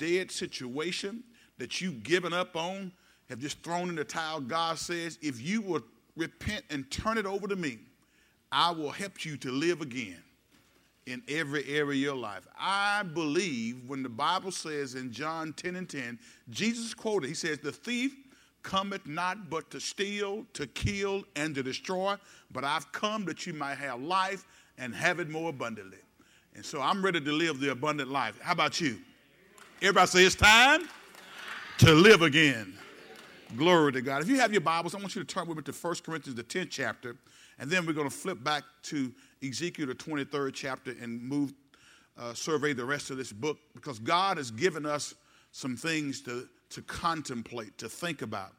dead situation that you've given up on, have just thrown in the towel, God says, if you will repent and turn it over to me, I will help you to live again in every area of your life. I believe when the Bible says in John 10 and 10, Jesus quoted, he says, The thief cometh not but to steal, to kill, and to destroy, but I've come that you might have life and have it more abundantly. And so I'm ready to live the abundant life. How about you? Everybody say it's time to live again. Glory to God. If you have your Bibles, I want you to turn with me to 1 Corinthians, the 10th chapter, and then we're going to flip back to Ezekiel, the 23rd chapter, and move, uh, survey the rest of this book because God has given us some things to, to contemplate, to think about.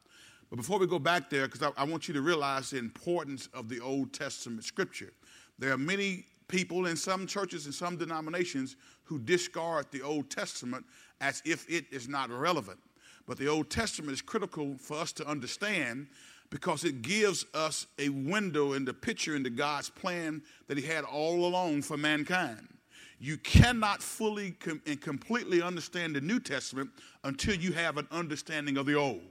But before we go back there, because I, I want you to realize the importance of the Old Testament scripture. There are many people in some churches and some denominations who discard the Old Testament as if it is not relevant. But the Old Testament is critical for us to understand because it gives us a window and the picture into God's plan that He had all along for mankind. You cannot fully com- and completely understand the New Testament until you have an understanding of the Old.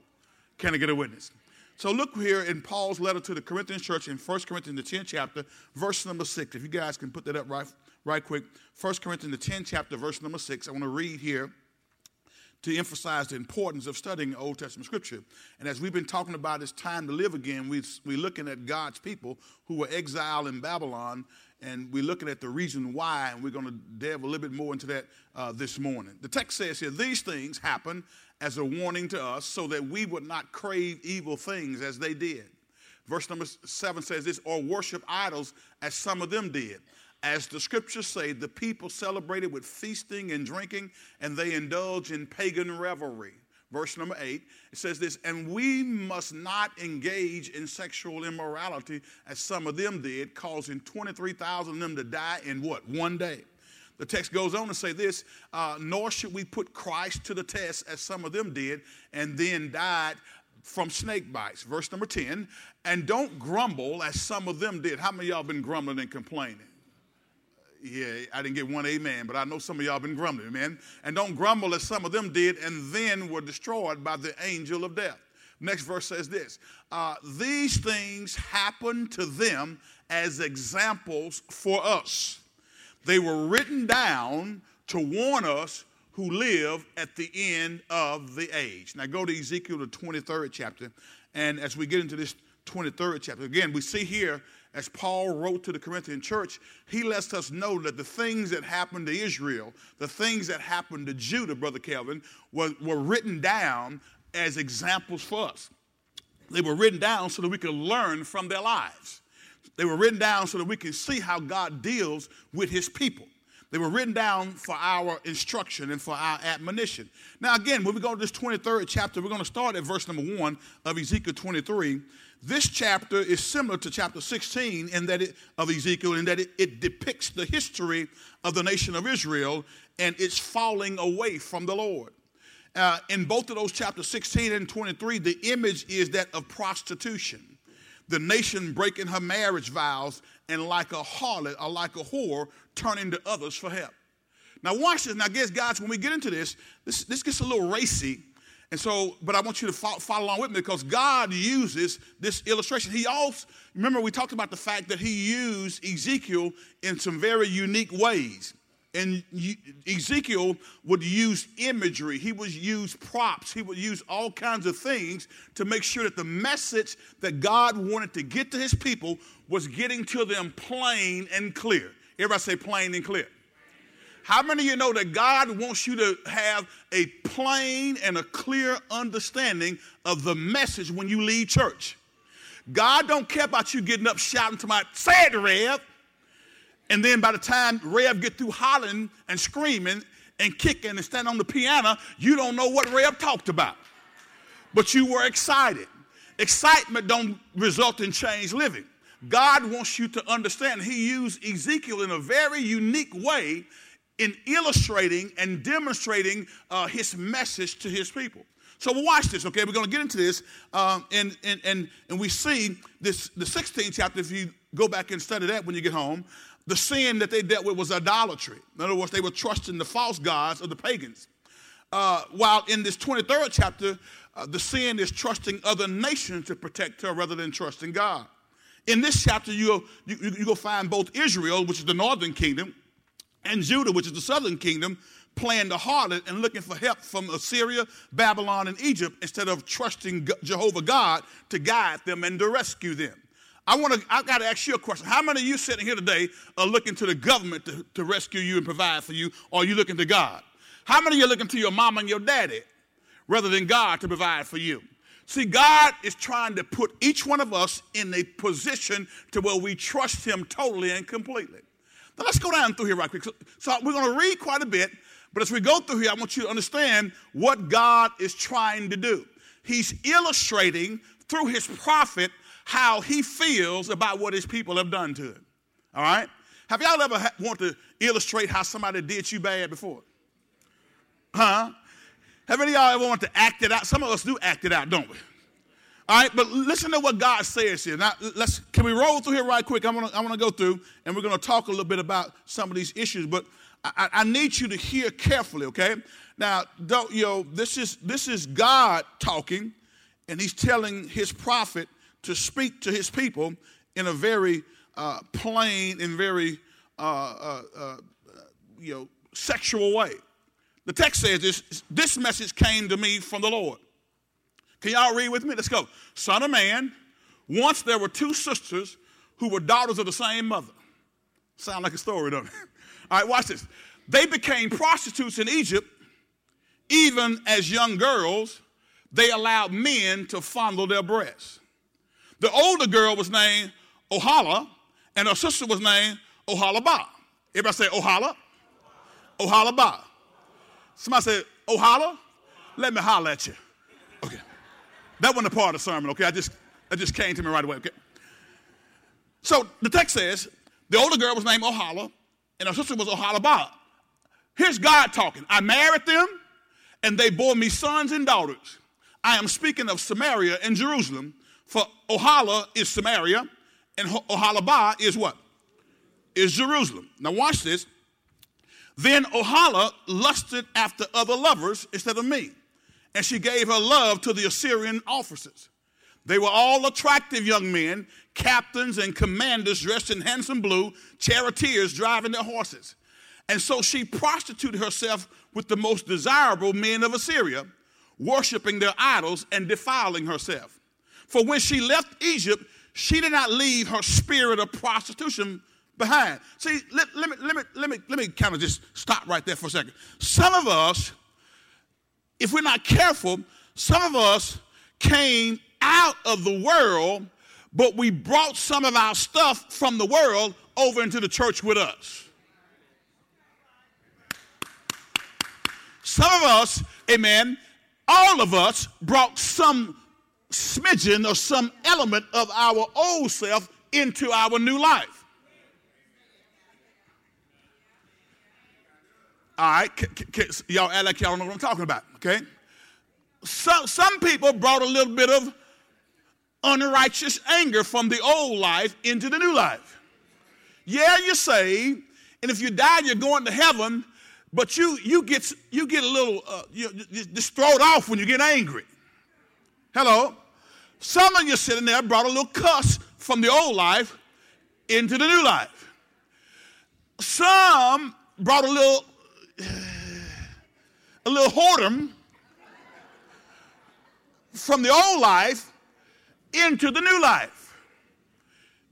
Can I get a witness? So look here in Paul's letter to the Corinthian church in 1 Corinthians, the 10th chapter, verse number 6. If you guys can put that up right, right quick. 1 Corinthians, the 10th chapter, verse number 6. I want to read here to emphasize the importance of studying Old Testament scripture. And as we've been talking about it's time to live again, we, we're looking at God's people who were exiled in Babylon, and we're looking at the reason why, and we're going to delve a little bit more into that uh, this morning. The text says here, these things happen as a warning to us so that we would not crave evil things as they did. Verse number seven says this, or worship idols as some of them did. As the scriptures say, the people celebrated with feasting and drinking, and they indulge in pagan revelry. Verse number eight, it says this, and we must not engage in sexual immorality as some of them did, causing 23,000 of them to die in what? One day. The text goes on to say this, uh, nor should we put Christ to the test as some of them did, and then died from snake bites. Verse number 10, and don't grumble as some of them did. How many y'all been grumbling and complaining? Yeah, I didn't get one amen, but I know some of y'all been grumbling, amen. And don't grumble as some of them did and then were destroyed by the angel of death. Next verse says this uh, These things happened to them as examples for us. They were written down to warn us who live at the end of the age. Now go to Ezekiel, the 23rd chapter. And as we get into this 23rd chapter, again, we see here as Paul wrote to the Corinthian church, he lets us know that the things that happened to Israel, the things that happened to Judah, Brother Kelvin, were, were written down as examples for us. They were written down so that we could learn from their lives. They were written down so that we can see how God deals with his people. They were written down for our instruction and for our admonition. Now, again, when we go to this 23rd chapter, we're going to start at verse number one of Ezekiel 23. This chapter is similar to chapter 16 in that it, of Ezekiel in that it, it depicts the history of the nation of Israel and its falling away from the Lord. Uh, in both of those chapters 16 and 23, the image is that of prostitution. The nation breaking her marriage vows and like a harlot or like a whore turning to others for help. Now watch this. Now, guess guys, when we get into this, this, this gets a little racy and so, but I want you to follow, follow, along with me because God uses this illustration. He also, remember, we talked about the fact that He used Ezekiel in some very unique ways. And Ezekiel would use imagery, he would use props, he would use all kinds of things to make sure that the message that God wanted to get to his people was getting to them plain and clear. Everybody say plain and clear. How many of you know that God wants you to have a plain and a clear understanding of the message when you leave church? God don't care about you getting up shouting to my it, Rev. And then by the time Rev get through hollering and screaming and kicking and standing on the piano, you don't know what Rev talked about. But you were excited. Excitement don't result in change living. God wants you to understand. He used Ezekiel in a very unique way in illustrating and demonstrating uh, his message to his people. So watch this, okay? We're going to get into this, um, and, and, and, and we see this the 16th chapter. If you go back and study that when you get home, the sin that they dealt with was idolatry. In other words, they were trusting the false gods of the pagans. Uh, while in this 23rd chapter, uh, the sin is trusting other nations to protect her rather than trusting God. In this chapter, you, you, you go find both Israel, which is the northern kingdom, and Judah, which is the southern kingdom, playing the harlot and looking for help from Assyria, Babylon, and Egypt instead of trusting Jehovah God to guide them and to rescue them. I want to. I got to ask you a question. How many of you sitting here today are looking to the government to, to rescue you and provide for you, or are you looking to God? How many of you are looking to your mom and your daddy rather than God to provide for you? See, God is trying to put each one of us in a position to where we trust Him totally and completely. Let's go down through here right quick. So, so we're going to read quite a bit, but as we go through here, I want you to understand what God is trying to do. He's illustrating through His prophet how He feels about what His people have done to Him. All right? Have y'all ever ha- want to illustrate how somebody did you bad before? Huh? Have any of y'all ever want to act it out? Some of us do act it out, don't we? All right, but listen to what God says here. Now, let's can we roll through here right quick? I'm gonna, I'm gonna go through and we're gonna talk a little bit about some of these issues, but I, I need you to hear carefully, okay? Now, don't you know, this is this is God talking, and he's telling his prophet to speak to his people in a very uh, plain and very uh, uh, uh you know sexual way. The text says this, this message came to me from the Lord. Can y'all read with me? Let's go. Son of man, once there were two sisters who were daughters of the same mother. Sound like a story, don't it? All right, watch this. They became prostitutes in Egypt. Even as young girls, they allowed men to fondle their breasts. The older girl was named Oholah, and her sister was named Oholibah. Everybody say Oholah? Oholibah. Somebody say, Oholah? Let me holler at you. Okay. That wasn't a part of the sermon, okay? I just, that just came to me right away, okay? So the text says, the older girl was named Oholah, and her sister was Oholibah. Here's God talking. I married them, and they bore me sons and daughters. I am speaking of Samaria and Jerusalem, for Oholah is Samaria, and Oholibah is what? Is Jerusalem. Now watch this. Then Oholah lusted after other lovers instead of me, and she gave her love to the Assyrian officers. They were all attractive young men, captains and commanders dressed in handsome blue, charioteers driving their horses. And so she prostituted herself with the most desirable men of Assyria, worshiping their idols and defiling herself. For when she left Egypt, she did not leave her spirit of prostitution behind. See, let, let, me, let, me, let, me, let me kind of just stop right there for a second. Some of us, if we're not careful, some of us came out of the world, but we brought some of our stuff from the world over into the church with us. Some of us, amen, all of us brought some smidgen or some element of our old self into our new life. All right, c- c- y'all act like y'all know what I'm talking about, okay? Some, some people brought a little bit of unrighteous anger from the old life into the new life. Yeah, you're saved, and if you die, you're going to heaven, but you, you, get, you get a little, uh, you, just throw it off when you get angry. Hello? Some of you sitting there brought a little cuss from the old life into the new life. Some brought a little a little whoredom from the old life into the new life.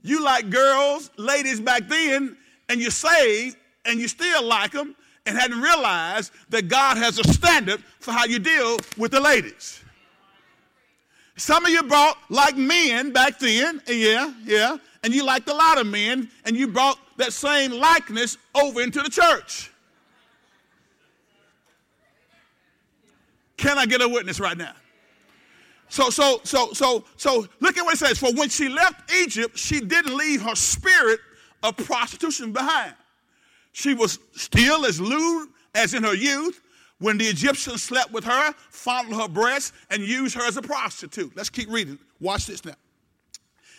You like girls, ladies back then, and you saved, and you still like them, and hadn't realized that God has a standard for how you deal with the ladies. Some of you brought like men back then, yeah, yeah, and you liked a lot of men, and you brought that same likeness over into the church. Can I get a witness right now? So, so, so, so, so, look at what it says. For when she left Egypt, she didn't leave her spirit of prostitution behind. She was still as lewd as in her youth when the Egyptians slept with her, fondled her breasts, and used her as a prostitute. Let's keep reading. Watch this now.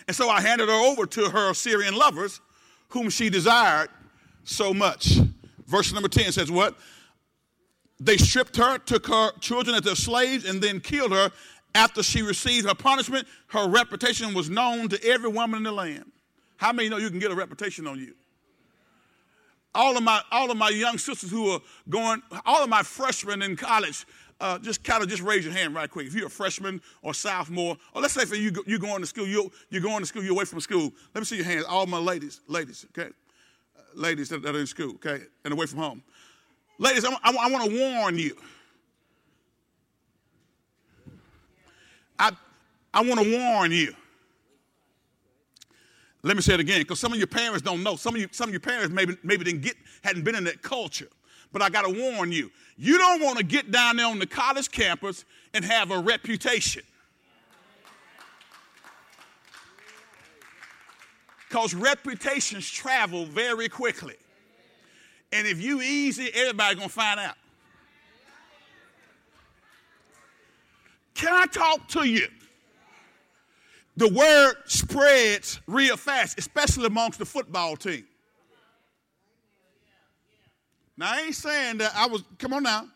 And so I handed her over to her Assyrian lovers, whom she desired so much. Verse number 10 says, What? They stripped her, took her children as their slaves, and then killed her. After she received her punishment, her reputation was known to every woman in the land. How many know you can get a reputation on you? All of my all of my young sisters who are going, all of my freshmen in college, uh, just kind of just raise your hand right quick. If you're a freshman or sophomore, or let's say for you, you're going to school, you're, you're going to school, you're away from school. Let me see your hands. All my ladies, ladies, okay, uh, ladies that, that, are in school, okay, and away from home. Ladies, I, I, want to warn you. I, I want to warn you. Let me say it again, because some of your parents don't know. Some of you, some of your parents maybe, maybe didn't get, hadn't been in that culture. But I got to warn you, you don't want to get down there on the college campus and have a reputation. Because reputations travel very quickly. And if you easy, everybody gonna find out. Can I talk to you? The word spreads real fast, especially amongst the football team. Now I ain't saying that I was, come on now.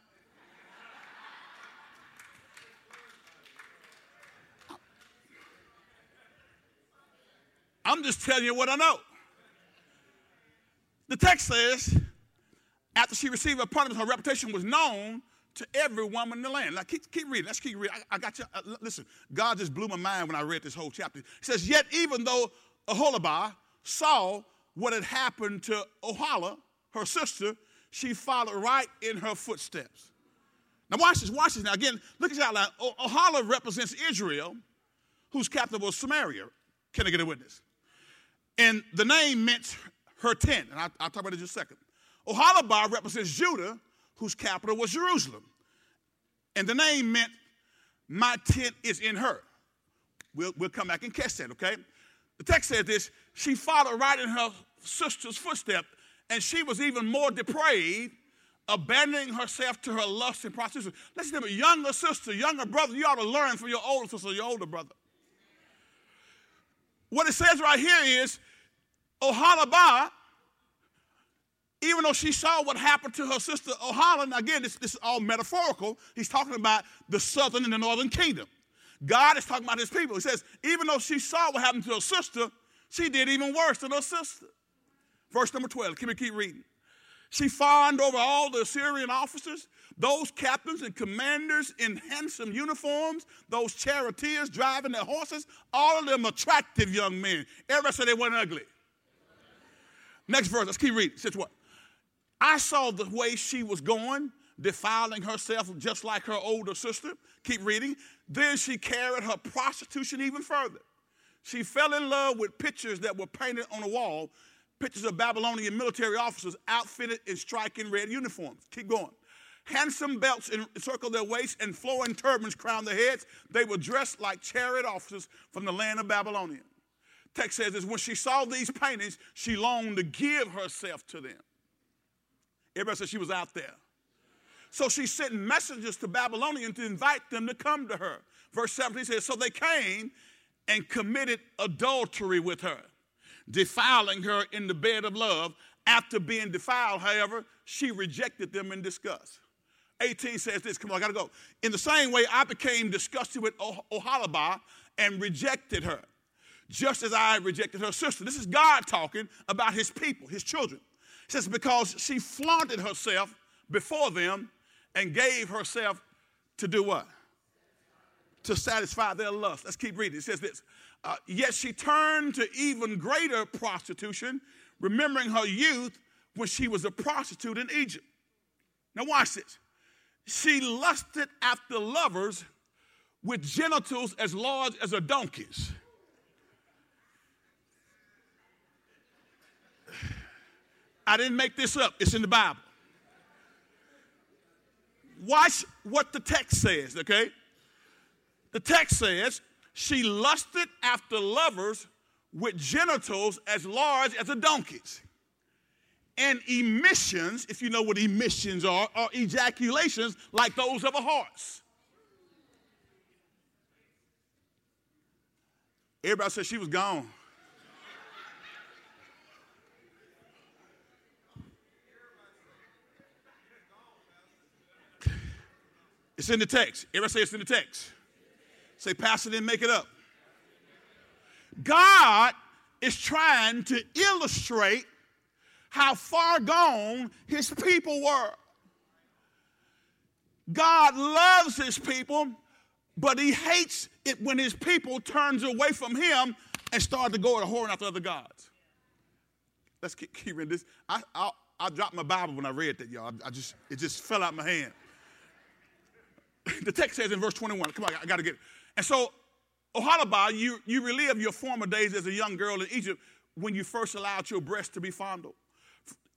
I'm just telling you what I know. The text says after she received her punishment, her reputation was known to every woman in the land. Like, keep, keep reading. Let's keep reading. I, I got you. Uh, listen, God just blew my mind when I read this whole chapter. It says, Yet even though Aholibah saw what had happened to Oholah, her sister, she followed right in her footsteps. Now, watch this. Watch this. Now, again, look at this outline. Oholah represents Israel, whose capital was Samaria. Can I get a witness? And the name meant her tent. And I, will talk about it in just a second. Oholibah represents Judah, whose capital was Jerusalem. And the name meant, My tent is in her. We'll, we'll come back and catch that, okay? The text says this She followed right in her sister's footstep, and she was even more depraved, abandoning herself to her lust and prostitution. Listen to me, younger sister, younger brother, you ought to learn from your older sister, your older brother. What it says right here is, Oholibah even though she saw what happened to her sister Oholah, again, this, this is all metaphorical. He's talking about the southern and the northern kingdom. God is talking about his people. He says, even though she saw what happened to her sister, she did even worse than her sister. Verse number 12, Can we keep reading. She fawned over all the Assyrian officers, those captains and commanders in handsome uniforms, those charioteers driving their horses, all of them attractive young men. Everybody said they weren't ugly. Next verse, let's keep reading. Says what? I saw the way she was going, defiling herself just like her older sister. Keep reading. Then she carried her prostitution even further. She fell in love with pictures that were painted on a wall, pictures of Babylonian military officers outfitted in striking red uniforms. Keep going. Handsome belts encircled their waists and flowing turbans crowned their heads. They were dressed like chariot officers from the land of Babylonia. Text says this when she saw these paintings, she longed to give herself to them. Everybody said she was out there. So she sent messengers to Babylonians to invite them to come to her. Verse 17 says, So they came and committed adultery with her, defiling her in the bed of love. After being defiled, however, she rejected them in disgust. 18 says this, come on, I gotta go. In the same way, I became disgusted with oh- Oholibah and rejected her, just as I rejected her sister. This is God talking about his people, his children says, because she flaunted herself before them and gave herself to do what? To satisfy their lust. Let's keep reading. It says this. Uh, Yet she turned to even greater prostitution, remembering her youth when she was a prostitute in Egypt. Now, watch this. She lusted after lovers with genitals as large as a donkey's. I didn't make this up, it's in the Bible. Watch what the text says, okay? The text says, she lusted after lovers with genitals as large as a donkey's. And emissions, if you know what emissions are, are ejaculations like those of a horse. Everybody said she was gone. It's in the text. Everybody say it's in the text. Say, Pastor didn't make it up. God is trying to illustrate how far gone his people were. God loves his people, but he hates it when his people turns away from him and start to go to whoring after other gods. Let's keep, keep reading this. I, I, I dropped my Bible when I read that, y'all. I just it just fell out my hand. The text says in verse 21. Come on, I got to get it. And so, Oholibah, you, you relive your former days as a young girl in Egypt when you first allowed your breast to be fondled.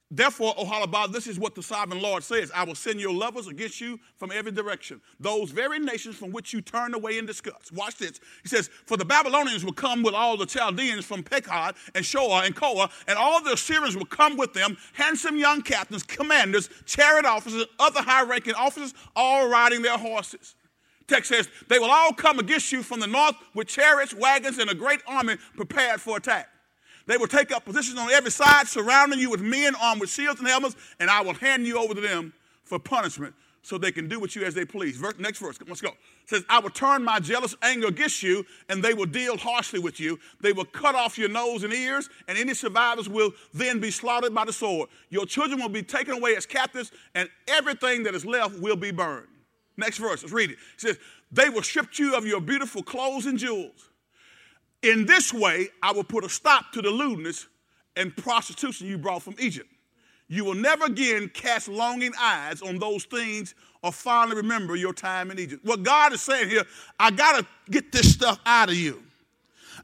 Therefore, Oholibah, this is what the sovereign Lord says I will send your lovers against you from every direction, those very nations from which you turn away in disgust. Watch this. He says, For the Babylonians will come with all the Chaldeans from Pekod and Shoa and Koah, and all the Assyrians will come with them, handsome young captains, commanders, chariot officers, other high ranking officers, all riding their horses. Text says, They will all come against you from the north with chariots, wagons, and a great army prepared for attack. They will take up positions on every side, surrounding you with men armed with shields and helmets, and I will hand you over to them for punishment so they can do with you as they please. Next verse, let's go. It says, I will turn my jealous anger against you, and they will deal harshly with you. They will cut off your nose and ears, and any survivors will then be slaughtered by the sword. Your children will be taken away as captives, and everything that is left will be burned. Next verse, let's read it. It says, They will strip you of your beautiful clothes and jewels. In this way, I will put a stop to the lewdness and prostitution you brought from Egypt. You will never again cast longing eyes on those things or fondly remember your time in Egypt. What God is saying here, I got to get this stuff out of you.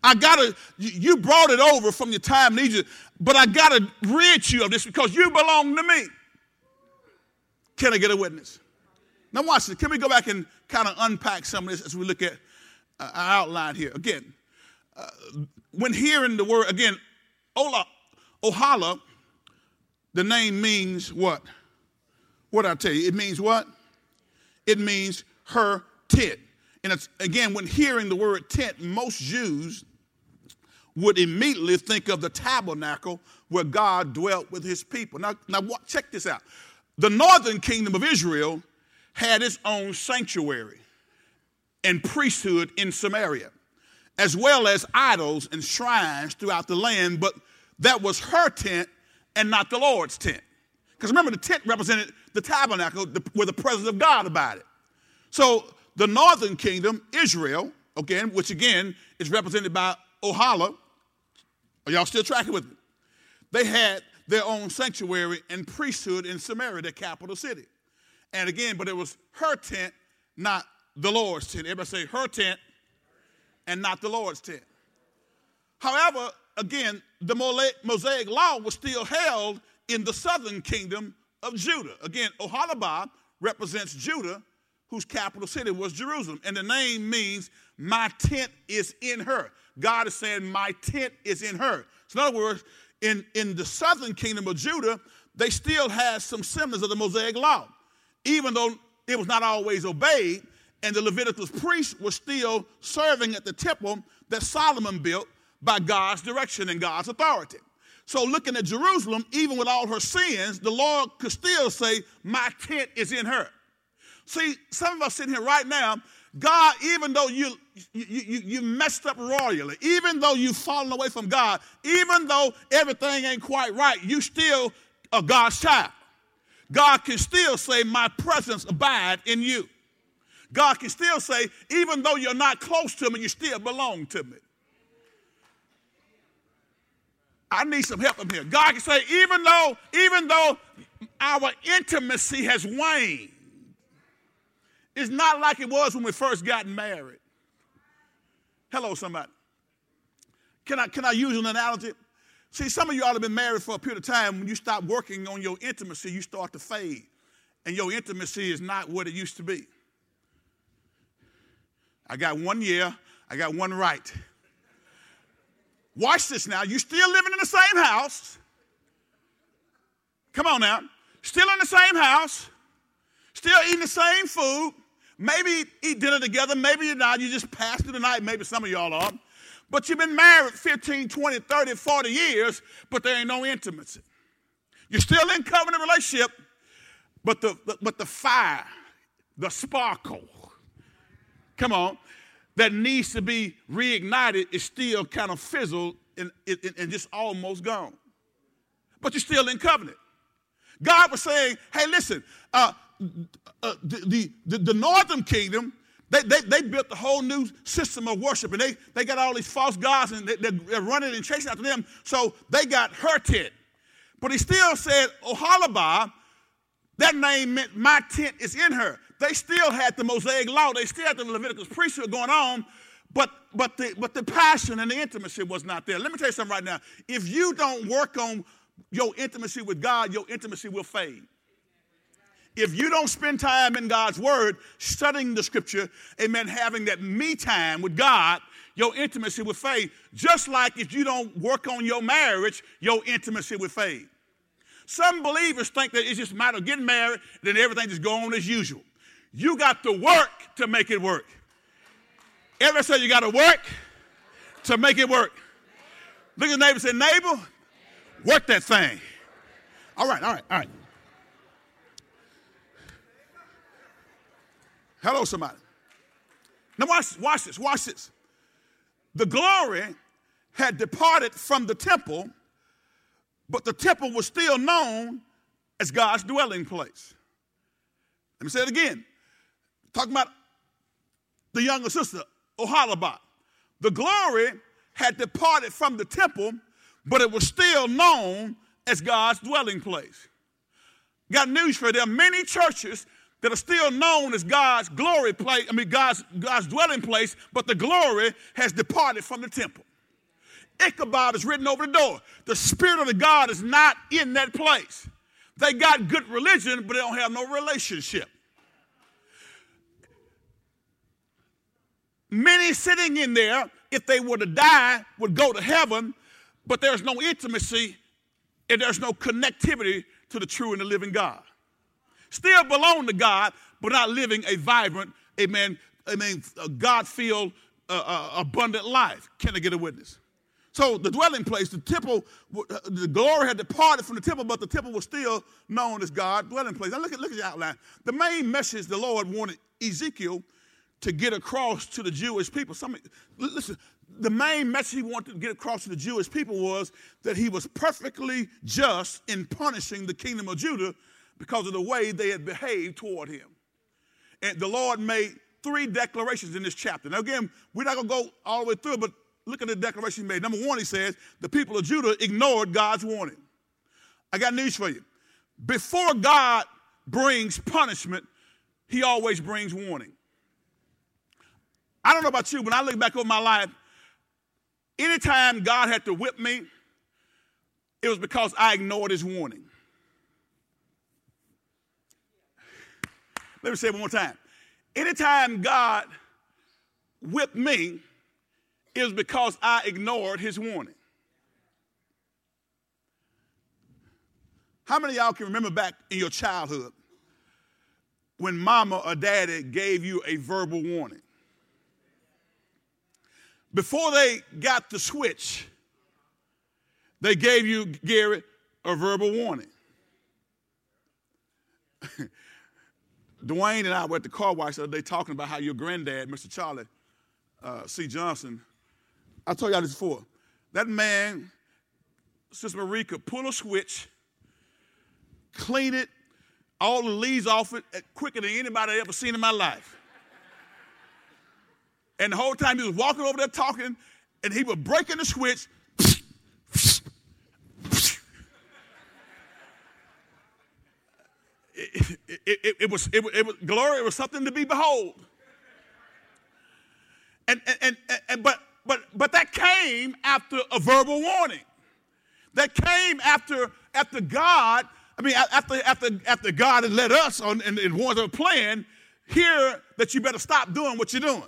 I got to, you brought it over from your time in Egypt, but I got to rid you of this because you belong to me. Can I get a witness? Now, watch this. Can we go back and kind of unpack some of this as we look at uh, our outline here? Again, when hearing the word, again, Ola, Oholah, the name means what? What I tell you? It means what? It means her tent. And it's, again, when hearing the word tent, most Jews would immediately think of the tabernacle where God dwelt with his people. Now, now check this out. The northern kingdom of Israel had its own sanctuary and priesthood in Samaria as well as idols and shrines throughout the land, but that was her tent and not the Lord's tent. Because remember, the tent represented the tabernacle where the presence of God abided. So the northern kingdom, Israel, again, which again is represented by Oholah, are y'all still tracking with me? They had their own sanctuary and priesthood in Samaria, the capital city. And again, but it was her tent, not the Lord's tent. Everybody say her tent, and not the Lord's tent. However, again, the Mosaic law was still held in the southern kingdom of Judah. Again, Oholibah represents Judah, whose capital city was Jerusalem. And the name means, My tent is in her. God is saying, My tent is in her. So, in other words, in, in the southern kingdom of Judah, they still had some semblance of the Mosaic law. Even though it was not always obeyed, and the Levitical priests were still serving at the temple that Solomon built by God's direction and God's authority. So, looking at Jerusalem, even with all her sins, the Lord could still say, My tent is in her. See, some of us sitting here right now, God, even though you, you, you, you messed up royally, even though you've fallen away from God, even though everything ain't quite right, you still are God's child. God can still say, My presence abide in you. God can still say, even though you're not close to me, you still belong to me. I need some help in here. God can say, even though, even though our intimacy has waned, it's not like it was when we first got married. Hello, somebody. Can I, can I use an analogy? See, some of you all have been married for a period of time. When you stop working on your intimacy, you start to fade. And your intimacy is not what it used to be. I got one year, I got one right. Watch this now. You're still living in the same house. Come on now. Still in the same house. Still eating the same food. Maybe eat dinner together. Maybe you're not. You just passed through the night. Maybe some of y'all are. But you've been married 15, 20, 30, 40 years, but there ain't no intimacy. You're still in covenant relationship, but the, but the fire the sparkle, come on, that needs to be reignited is still kind of fizzled and, and, and just almost gone. But you're still in covenant. God was saying, hey, listen, uh, uh, the, the, the northern kingdom, they, they, they, built a whole new system of worship and they, they got all these false gods and they, they're running and chasing after them. So they got hurted. But he still said, Oholibah, that name meant my tent is in her. They still had the Mosaic law. They still had the Leviticus priesthood going on, but, but, the, but the passion and the intimacy was not there. Let me tell you something right now. If you don't work on your intimacy with God, your intimacy will fade. If you don't spend time in God's word, studying the scripture, amen, having that me time with God, your intimacy will fade. Just like if you don't work on your marriage, your intimacy will fade. Some believers think that it's just a matter of getting married, then everything just go on as usual. You got to work to make it work. Everybody say you got to work to make it work. Look at the neighbor and say, neighbor, work that thing. All right, all right, all right. Hello, somebody. Now watch, watch this, watch this. The glory had departed from the temple, but the temple was still known as God's dwelling place. Let me say it again. Talking about the younger sister, Oholibah. The glory had departed from the temple, but it was still known as God's dwelling place. Got news for you. There are many churches that are still known as God's glory place, I mean God's, God's dwelling place, but the glory has departed from the temple. Ichabod is written over the door. The Spirit of the God is not in that place. They got good religion, but they don't have no relationship. Many sitting in there, if they were to die, would go to heaven, but there's no intimacy and there's no connectivity to the true and the living God still belong to God, but not living a vibrant, amen, amen, God filled, uh, uh, abundant life. Can I get a witness? So the dwelling place, the temple, uh, the glory had departed from the temple, but the temple was still known as God's dwelling place. Now look at, look at the outline. The main message the Lord wanted Ezekiel to get across to the Jewish people. Some, listen, the main message he wanted to get across to the Jewish people was that he was perfectly just in punishing the kingdom of Judah because of the way they had behaved toward him. And the Lord made three declarations in this chapter. Now, again, we're not going to go all the way through, but look at the declaration he made. Number one, he says, the people of Judah ignored God's warning. I got news for you. Before God brings punishment, he always brings warning. I don't know about you, but when I look back over my life, anytime God had to whip me, it was because I ignored his warning. Let me say it one more time. Anytime God whipped me, it was because I ignored his warning. How many y'all can remember back in your childhood when mama or daddy gave you a verbal warning? Before they got the switch, they gave you, Gary, a verbal warning. Dwayne and I were at the car wash the other day talking about how your granddad, Mr. Charlie uh, C. Johnson, I told y'all this before. That man, Sister Marie, could pull a switch, clean it, all the leaves off it quicker than anybody I ever seen in my life. And the whole time he was walking over there talking, and he was breaking the switch, it, it, it, was, it, it was glory, it was something to be behold. And, and, and, and, but, but, but that came after a verbal warning. That came after, after God, I mean, after, after, after God had led us on and, and warned a plan, hear that you better stop doing what you're doing.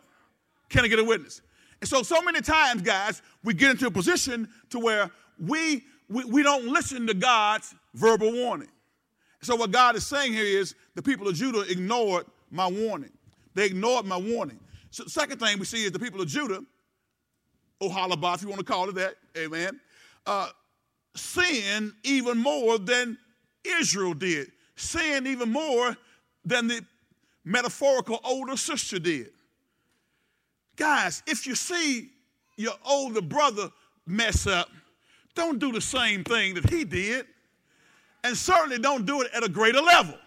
Can I get a witness? And so, so many times, guys, we get into a position to where we, we, we don't listen to God's verbal warning. So, what God is saying here is the people of Judah ignored my warning. They ignored my warning. So, second thing we see is the people of Judah, Oholibah, if you want to call it that, amen, uh, sin even more than Israel did. Sin even more than the metaphorical older sister did. Guys, if you see your older brother mess up, don't do the same thing that he did. And certainly don't do it at a greater level.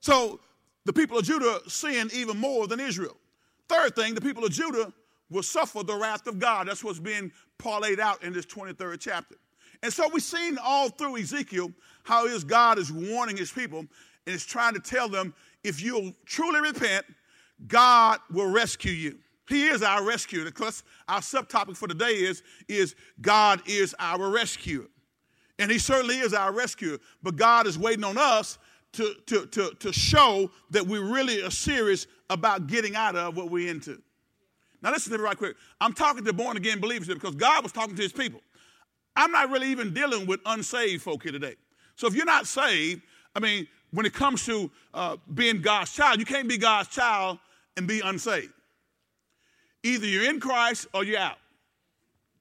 So the people of Judah sinned even more than Israel. Third thing, the people of Judah will suffer the wrath of God. That's what's being parlayed out in this 23rd chapter. And so we've seen all through Ezekiel how his God is warning his people and is trying to tell them if you'll truly repent, God will rescue you. He is our rescuer. Because our subtopic for today is, is God is our rescuer. And he certainly is our rescuer. But God is waiting on us to, to, to, to show that we really are serious about getting out of what we're into. Now, listen to me right quick. I'm talking to born again believers because God was talking to his people. I'm not really even dealing with unsaved folk here today. So if you're not saved, I mean, when it comes to uh, being God's child, you can't be God's child and be unsaved. Either you're in Christ or you're out.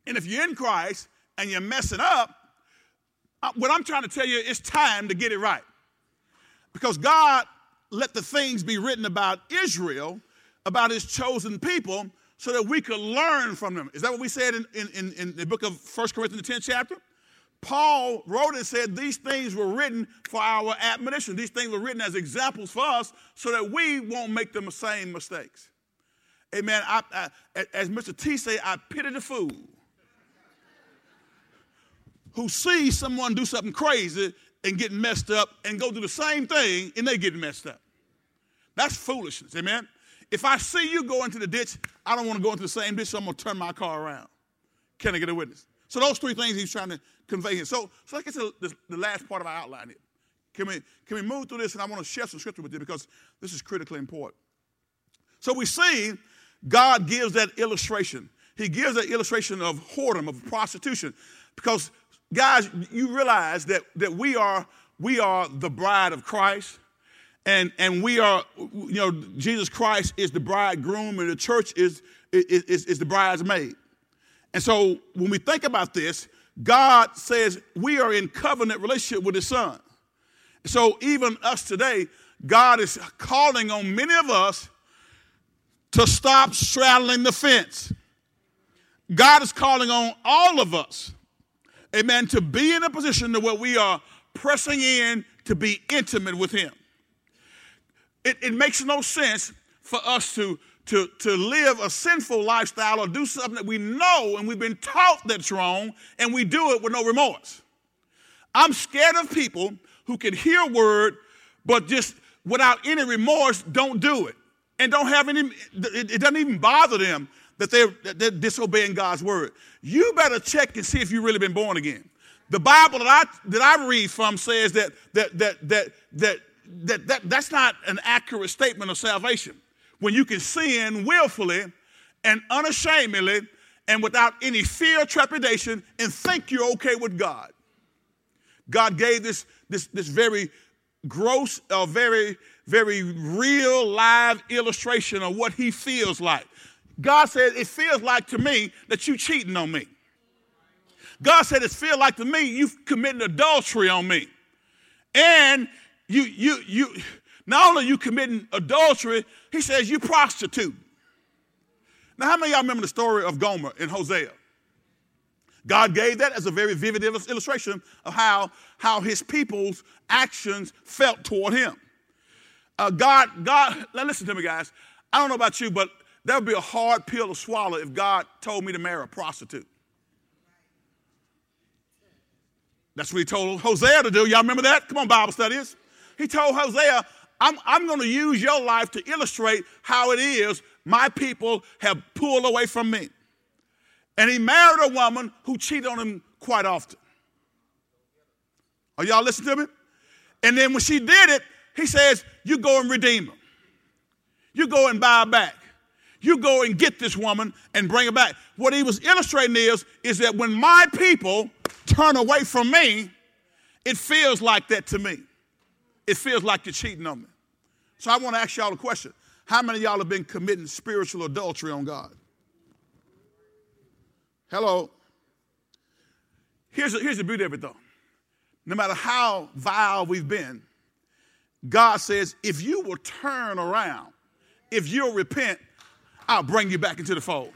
And if you're in Christ and you're messing up, uh, what I'm trying to tell you, it's time to get it right. Because God let the things be written about Israel, about his chosen people, so that we could learn from them. Is that what we said in, in, in the book of 1 Corinthians, the 10th chapter? Paul wrote and said these things were written for our admonition. These things were written as examples for us so that we won't make the same mistakes. Amen. I, I, as Mr. T said, I pity the fool who sees someone do something crazy and get messed up and go do the same thing and they get messed up. That's foolishness. Amen. If I see you go into the ditch, I don't want to go into the same ditch, so I'm going to turn my car around. Can I get a witness? So those three things he's trying to convey here. So, so let's get to the, the last part of our outline here. Can we, can we move through this? And I want to share some scripture with you because this is critically important. So we see God gives that illustration. He gives that illustration of whoredom, of prostitution. Because, guys, you realize that, that we, are, we are the bride of Christ. And, and we are, you know, Jesus Christ is the bridegroom and the church is, is, is the bridesmaid. And so when we think about this, God says we are in covenant relationship with his son. So even us today, God is calling on many of us to stop straddling the fence. God is calling on all of us, amen, to be in a position to where we are pressing in to be intimate with him. It, it makes no sense for us to to, to live a sinful lifestyle or do something that we know and we've been taught that's wrong and we do it with no remorse. I'm scared of people who can hear word but just without any remorse don't do it and don't have any, it, doesn't even bother them that they're, that they're disobeying God's word. You better check and see if you've really been born again. The Bible that I, that I read from says that, that, that, that, that, that, that that's not an accurate statement of salvation when you can sin willfully and unashamedly and without any fear or trepidation and think you're okay with God. God gave this, this, this very gross, uh, very, very real, live illustration of what he feels like. God said, It feels like to me that you cheating on me. God said, It feels like to me you've committed adultery on me. And you, you, you, not only you committing adultery, he says you prostitute. Now, how many y'all remember the story of Gomer in Hosea? God gave that as a very vivid illustration of how, how his people's actions felt toward him. Uh, God, God, now listen to me, guys. I don't know about you, but that would be a hard pill to swallow if God told me to marry a prostitute. That's what he told Hosea to do. Y'all remember that? Come on, Bible studies. He told Hosea, I'm, I'm going to use your life to illustrate how it is my people have pulled away from me. And he married a woman who cheated on him quite often. Are y'all listening to me? And then when she did it, he says, You go and redeem her. You go and buy her back. You go and get this woman and bring her back. What he was illustrating is, is that when my people turn away from me, it feels like that to me. It feels like you're cheating on me. So I want to ask y'all a question. How many y'all have been committing spiritual adultery on God? Hello. Here's, here's the beauty of it though. No matter how vile we've been, God says, if you will turn around, if you'll repent, I'll bring you back into the fold.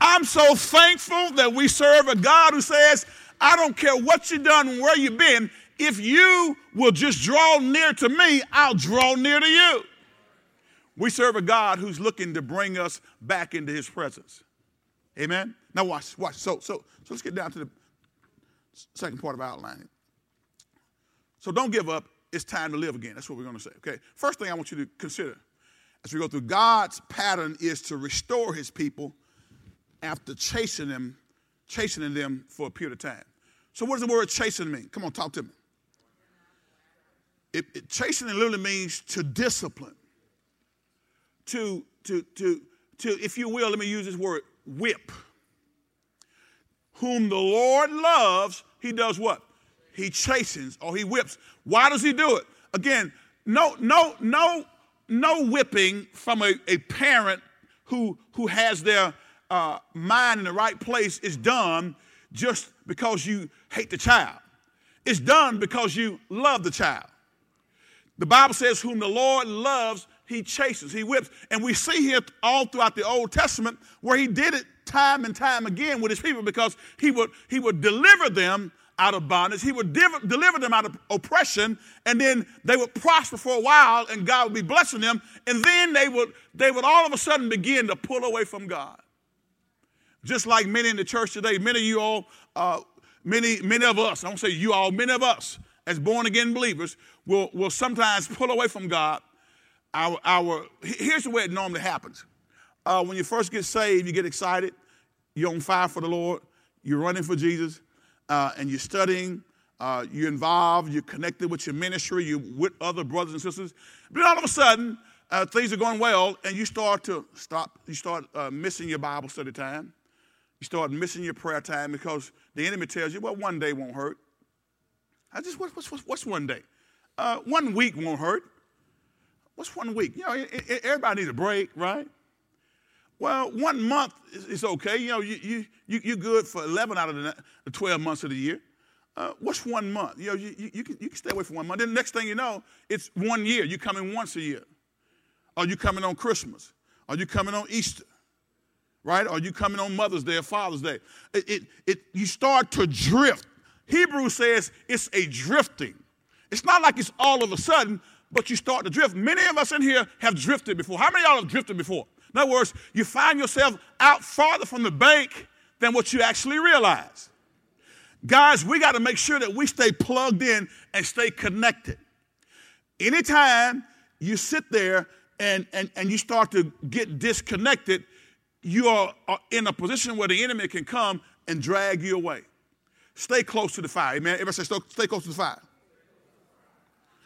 I'm so thankful that we serve a God who says, I don't care what you've done, and where you've been, if you will just draw near to me, I'll draw near to you. We serve a God who's looking to bring us back into his presence. Amen. Now watch, watch. So, so, so let's get down to the second part of outlining. So don't give up. It's time to live again. That's what we're going to say. Okay. First thing I want you to consider as we go through God's pattern is to restore his people after chasing them, chastening them for a period of time. So what does the word chasing mean? Come on, talk to me. It, it, chastening literally means to discipline, to, to, to, to, if you will, let me use this word, whip. Whom the Lord loves, he does what? He chastens or he whips. Why does he do it? Again, no, no, no, no whipping from a, a parent who, who has their uh, mind in the right place is done just because you hate the child. It's done because you love the child. The Bible says, Whom the Lord loves, he chases, he whips. And we see here all throughout the Old Testament where he did it time and time again with his people because he would, he would deliver them out of bondage. He would div- deliver them out of oppression, and then they would prosper for a while, and God would be blessing them. And then they would, they would all of a sudden begin to pull away from God. Just like many in the church today, many of you all, uh, many, many of us, I don't say you all, many of us as born again believers will, will sometimes pull away from God. Our, our, here's the way it normally happens. Uh, when you first get saved, you get excited, you're on fire for the Lord, you're running for Jesus, uh, and you're studying, uh, you're involved, you're connected with your ministry, you're with other brothers and sisters. But all of a sudden, uh, things are going well, and you start to stop, you start uh, missing your Bible study time. You start missing your prayer time because the enemy tells you, well, one day won't hurt. I just, what's, what's, what's one day? Uh, one week won't hurt. What's one week? You know, everybody needs a break, right? Well, one month is, okay. You know, you, you, you, you're good for 11 out of the 12 months of the year. Uh, what's one month? You know, you, you, you, can, you can stay away for one month. Then the next thing you know, it's one year. You're coming once a year. Are you coming on Christmas? Are you coming on Easter? Right? Are you coming on Mother's Day or Father's Day? It, it, it, you start to drift. Hebrews says it's a drifting. It's not like it's all of a sudden, but you start to drift. Many of us in here have drifted before. How many of y'all have drifted before? In other words, you find yourself out farther from the bank than what you actually realize. Guys, we got to make sure that we stay plugged in and stay connected. Anytime you sit there and, and, and you start to get disconnected, you are, are in a position where the enemy can come and drag you away. Stay close to the fire. Amen. Everybody say, stay close to the fire.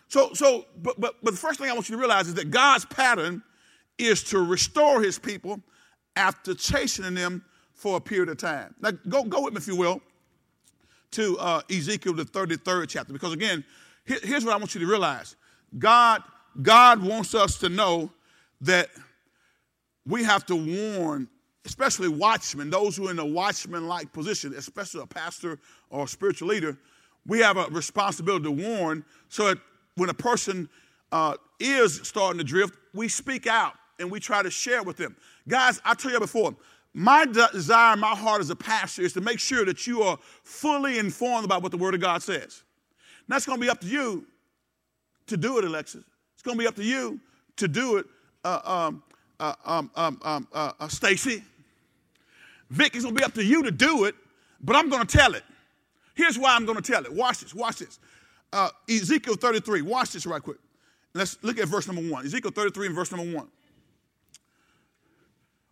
So, so, but, but, but the first thing I want you to realize is that God's pattern is to restore his people after chastening them for a period of time. Now, go, go with me, if you will, to uh, Ezekiel, the 33rd chapter, because again, here, here's what I want you to realize God, God wants us to know that we have to warn, especially watchmen, those who are in a watchman like position, especially a pastor or a spiritual leader. We have a responsibility to warn so that when a person uh, is starting to drift, we speak out and we try to share with them. Guys, I tell you before, my desire, my heart as a pastor is to make sure that you are fully informed about what the Word of God says. Now, it's going to be up to you to do it, Alexis. It's going to be up to you to do it, uh, um, uh, um, um, um uh, uh, Stacy. Vic, it's going to be up to you to do it, but I'm going to tell it. Here's why I'm going to tell it. Watch this, watch this. Uh, Ezekiel 33, watch this right quick. Let's look at verse number one. Ezekiel 33 and verse number one.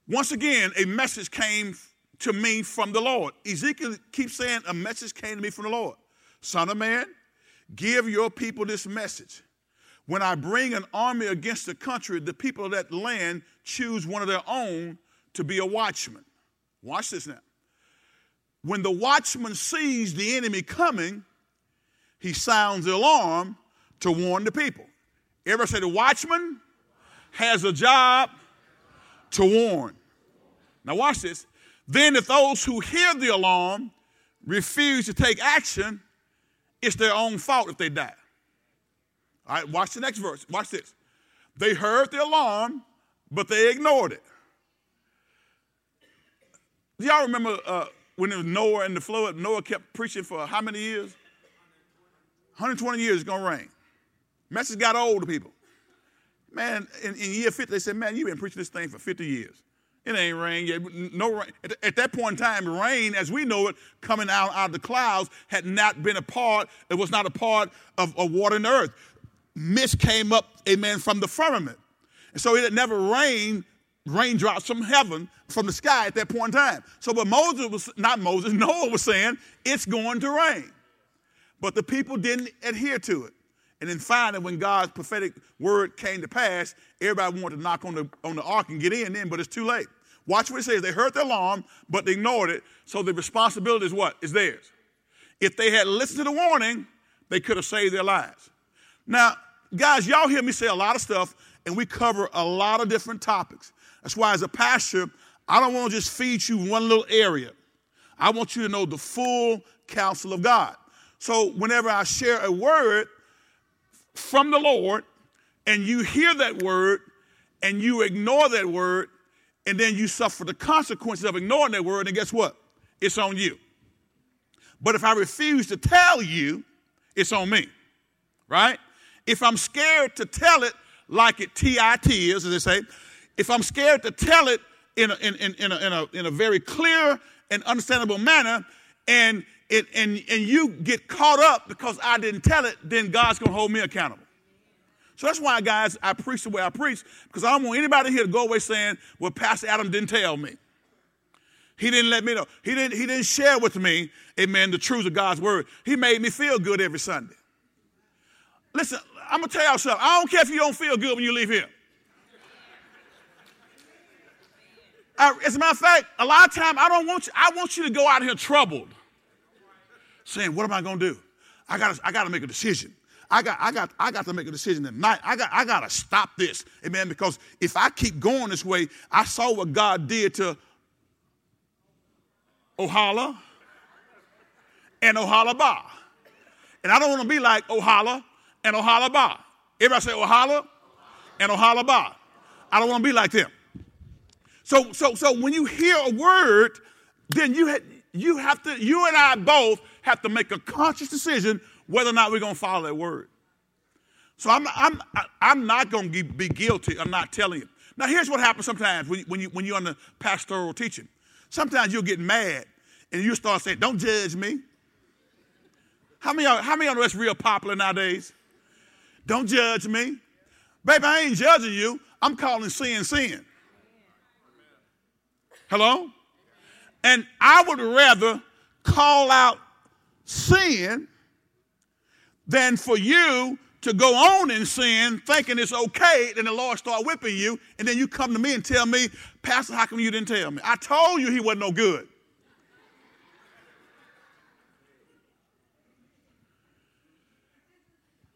Once again, a message came to me from the Lord. Ezekiel keeps saying, A message came to me from the Lord. Son of man, give your people this message. When I bring an army against the country, the people of that land choose one of their own to be a watchman. Watch this now. When the watchman sees the enemy coming, he sounds the alarm to warn the people. Ever say the watchman has a job to warn. Now, watch this. Then, if those who hear the alarm refuse to take action, it's their own fault if they die. All right, watch the next verse. Watch this. They heard the alarm, but they ignored it. Do y'all remember uh, when it was Noah and the flood? Noah kept preaching for how many years? 120 years it's to rain. Message got old to people. Man, in, in year 50, they said, man, you've been preaching this thing for 50 years. It ain't rain yet. No rain. At, at, that point in time, rain, as we know it, coming out, out of the clouds, had not been a part, it was not a part of, of water and earth. Mist came up, amen, from the firmament. And so it had never rained raindrops from heaven, from the sky at that point in time. So what Moses was, not Moses, Noah was saying, it's going to rain. But the people didn't adhere to it. And then finally, when God's prophetic word came to pass, everybody wanted to knock on the, on the ark and get in then, but it's too late. Watch what it says. They heard the alarm, but they ignored it. So the responsibility is what? Is theirs. If they had listened to the warning, they could have saved their lives. Now, guys, y'all hear me say a lot of stuff, and we cover a lot of different topics. That's why, as a pastor, I don't want to just feed you one little area. I want you to know the full counsel of God. So, whenever I share a word, from the Lord and you hear that word and you ignore that word and then you suffer the consequences of ignoring that word, and guess what? It's on you. But if I refuse to tell you, it's on me, right? If I'm scared to tell it like it TIT is, as they say, if I'm scared to tell it in a, in, in, in, a, in, a, in a very clear and understandable manner, and it, and, and you get caught up because I didn't tell it, then God's going to hold me accountable. So that's why, guys, I preach the way I preach because I don't want anybody here to go away saying, well, Pastor Adam didn't tell me. He didn't let me know. He didn't, he didn't share with me, amen, the truth of God's word. He made me feel good every Sunday. Listen, I'm going to tell y'all something. I don't care if you don't feel good when you leave here. I, as a matter of fact, a lot of time I don't want you, I want you to go out here troubled saying, What am I going to do? I got I gotta make a decision. I got, I got, I got to make a decision tonight. I got, I got to stop this, amen. Because if I keep going this way, I saw what God did to Oholah and Oholibah, and I don't want to be like Oholah and Oholibah. Everybody say Oholah and Oholibah. I don't want to be like them. So, so, so when you hear a word, then you, you have to, you and I both have to make a conscious decision whether or not we're going to follow that word. So I'm, I'm, I'm not going to be guilty of not telling you. Now, here's what happens sometimes when, when, you, when you're on the pastoral teaching. Sometimes you'll get mad and you start saying, Don't judge me. How many, how many of that's real popular nowadays? Don't judge me. Baby, I ain't judging you. I'm calling sin sin. Hello? And I would rather call out sin than for you to go on in sin thinking it's okay, then the Lord start whipping you, and then you come to me and tell me, Pastor, how come you didn't tell me? I told you he wasn't no good.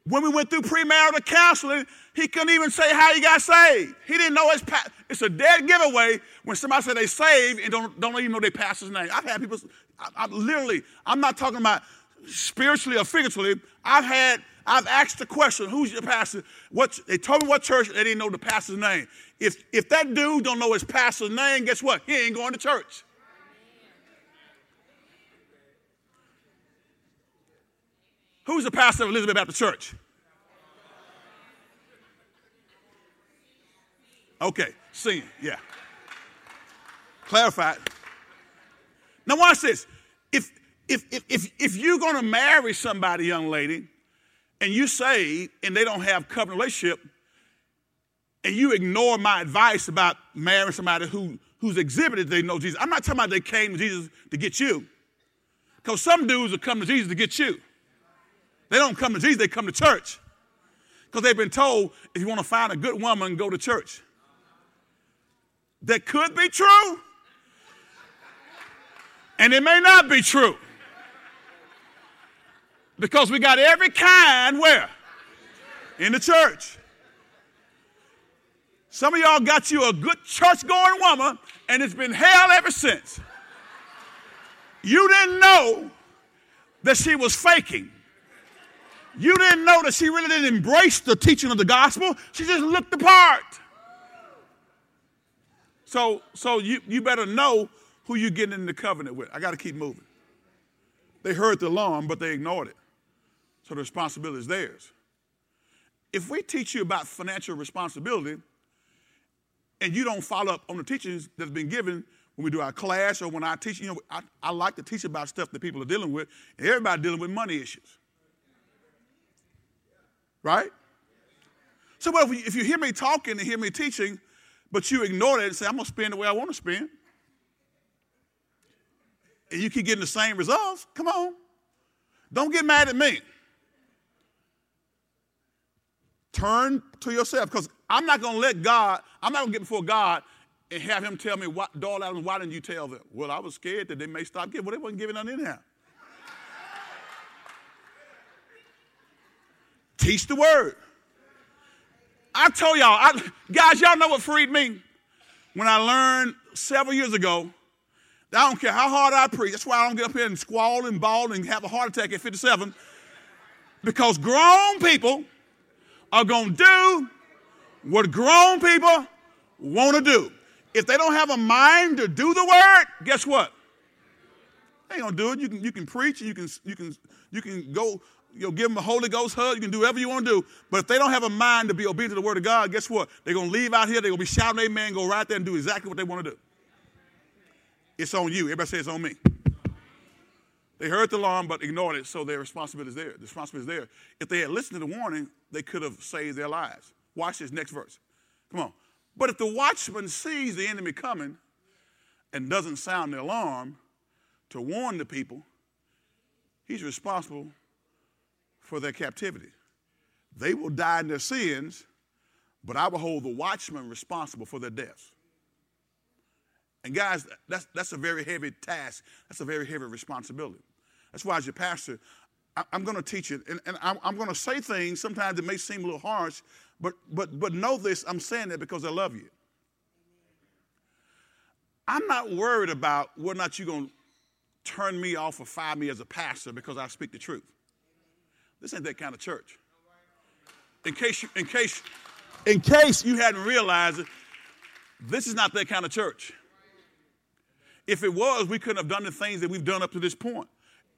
When we went through premarital counseling, he couldn't even say how he got saved. He didn't know his pa- It's a dead giveaway when somebody say they saved and don't, don't even know their pastor's name. I've had people, I, I literally, I'm not talking about spiritually or figuratively. I've had, I've asked the question, who's your pastor? What, they told me what church, they didn't know the pastor's name. If, if that dude don't know his pastor's name, guess what? He ain't going to church. Who's the pastor of Elizabeth Baptist Church? Okay, sin, yeah. Clarified. Now watch this. If if if if, if you're gonna marry somebody, young lady, and you say and they don't have covenant relationship, and you ignore my advice about marrying somebody who who's exhibited they know Jesus. I'm not talking about they came to Jesus to get you. Because some dudes will come to Jesus to get you. They don't come to Jesus, they come to church. Because they've been told if you want to find a good woman, go to church. That could be true, and it may not be true. Because we got every kind where? In the church. Some of y'all got you a good church going woman, and it's been hell ever since. You didn't know that she was faking. You didn't know that she really didn't embrace the teaching of the gospel. She just looked the part. So, so you, you better know who you're getting into covenant with. I got to keep moving. They heard the alarm, but they ignored it. So the responsibility is theirs. If we teach you about financial responsibility and you don't follow up on the teachings that's been given when we do our class or when I teach, you know, I, I like to teach about stuff that people are dealing with, and everybody dealing with money issues. Right? So, if, if you hear me talking and hear me teaching, but you ignore that and say, I'm going to spend the way I want to spend, and you keep getting the same results, come on. Don't get mad at me. Turn to yourself because I'm not going to let God, I'm not going to get before God and have him tell me, what, Doyle Adams, why didn't you tell them? Well, I was scared that they may stop giving. Well, they wasn't giving none anyhow. Teach the word. I told y'all, I, guys, y'all know what freed me? When I learned several years ago that I don't care how hard I preach. That's why I don't get up here and squall and bawl and have a heart attack at 57. Because grown people are going to do what grown people want to do. If they don't have a mind to do the word, guess what? They ain't gonna do it. You can you can preach, you can you can you can go, you know, give them a Holy Ghost hug, you can do whatever you want to do. But if they don't have a mind to be obedient to the word of God, guess what? They're gonna leave out here, they're gonna be shouting amen, go right there and do exactly what they want to do. It's on you. Everybody say it's on me. They heard the alarm but ignored it, so their responsibility is there. The responsibility is there. If they had listened to the warning, they could have saved their lives. Watch this next verse. Come on. But if the watchman sees the enemy coming and doesn't sound the alarm to warn the people, he's responsible for their captivity. They will die in their sins, but I will hold the watchman responsible for their deaths. And guys, that's, that's a very heavy task. That's a very heavy responsibility. That's why, as your pastor, I, am going to teach it, and, and I'm, I'm going to say things sometimes that may seem a little harsh, but, but, but know this I'm saying that because I love you. I'm not worried about whether or not you're going to turn me off or fire me as a pastor because I speak the truth. This ain't that kind of church. In case you, in case, in case you hadn't realized it, this is not that kind of church. If it was, we couldn't have done the things that we've done up to this point.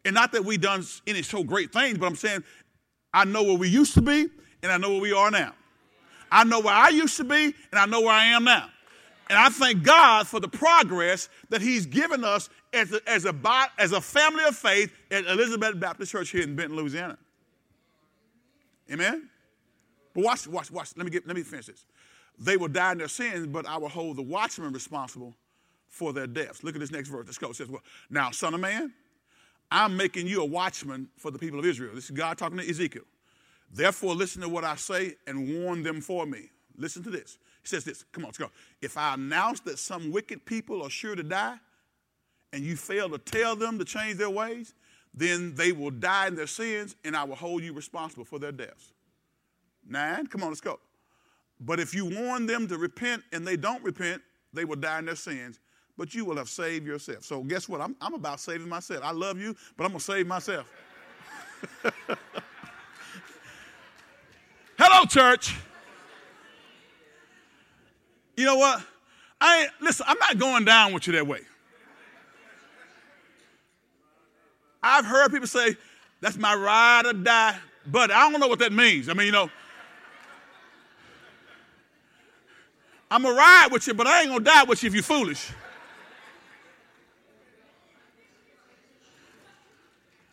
And not that we've done any so great things, but I'm saying I know where we used to be and I know where we are now. I know where I used to be and I know where I am now. And I thank God for the progress that He's given us as a, as a, as a family of faith at Elizabeth Baptist Church here in Benton, Louisiana. Amen? But watch, watch, watch. Let me, get, let me finish this. They will die in their sins, but I will hold the watchman responsible for their deaths. Look at this next verse. Let's go. It says, well, Now, son of man, I'm making you a watchman for the people of Israel. This is God talking to Ezekiel. Therefore, listen to what I say and warn them for me. Listen to this. He says this. Come on, let's go. If I announce that some wicked people are sure to die, and you fail to tell them to change their ways, then they will die in their sins, and I will hold you responsible for their deaths. Nine, come on, let's go. But if you warn them to repent and they don't repent, they will die in their sins, but you will have saved yourself. So guess what? I'm, I'm about saving myself. I love you, but I'm going to save myself. Hello, church. You know what? I ain't, listen, I'm not going down with you that way. I've heard people say, that's my ride or die, but I don't know what that means. I mean, you know, I'm going to ride with you, but I ain't going to die with you if you're foolish.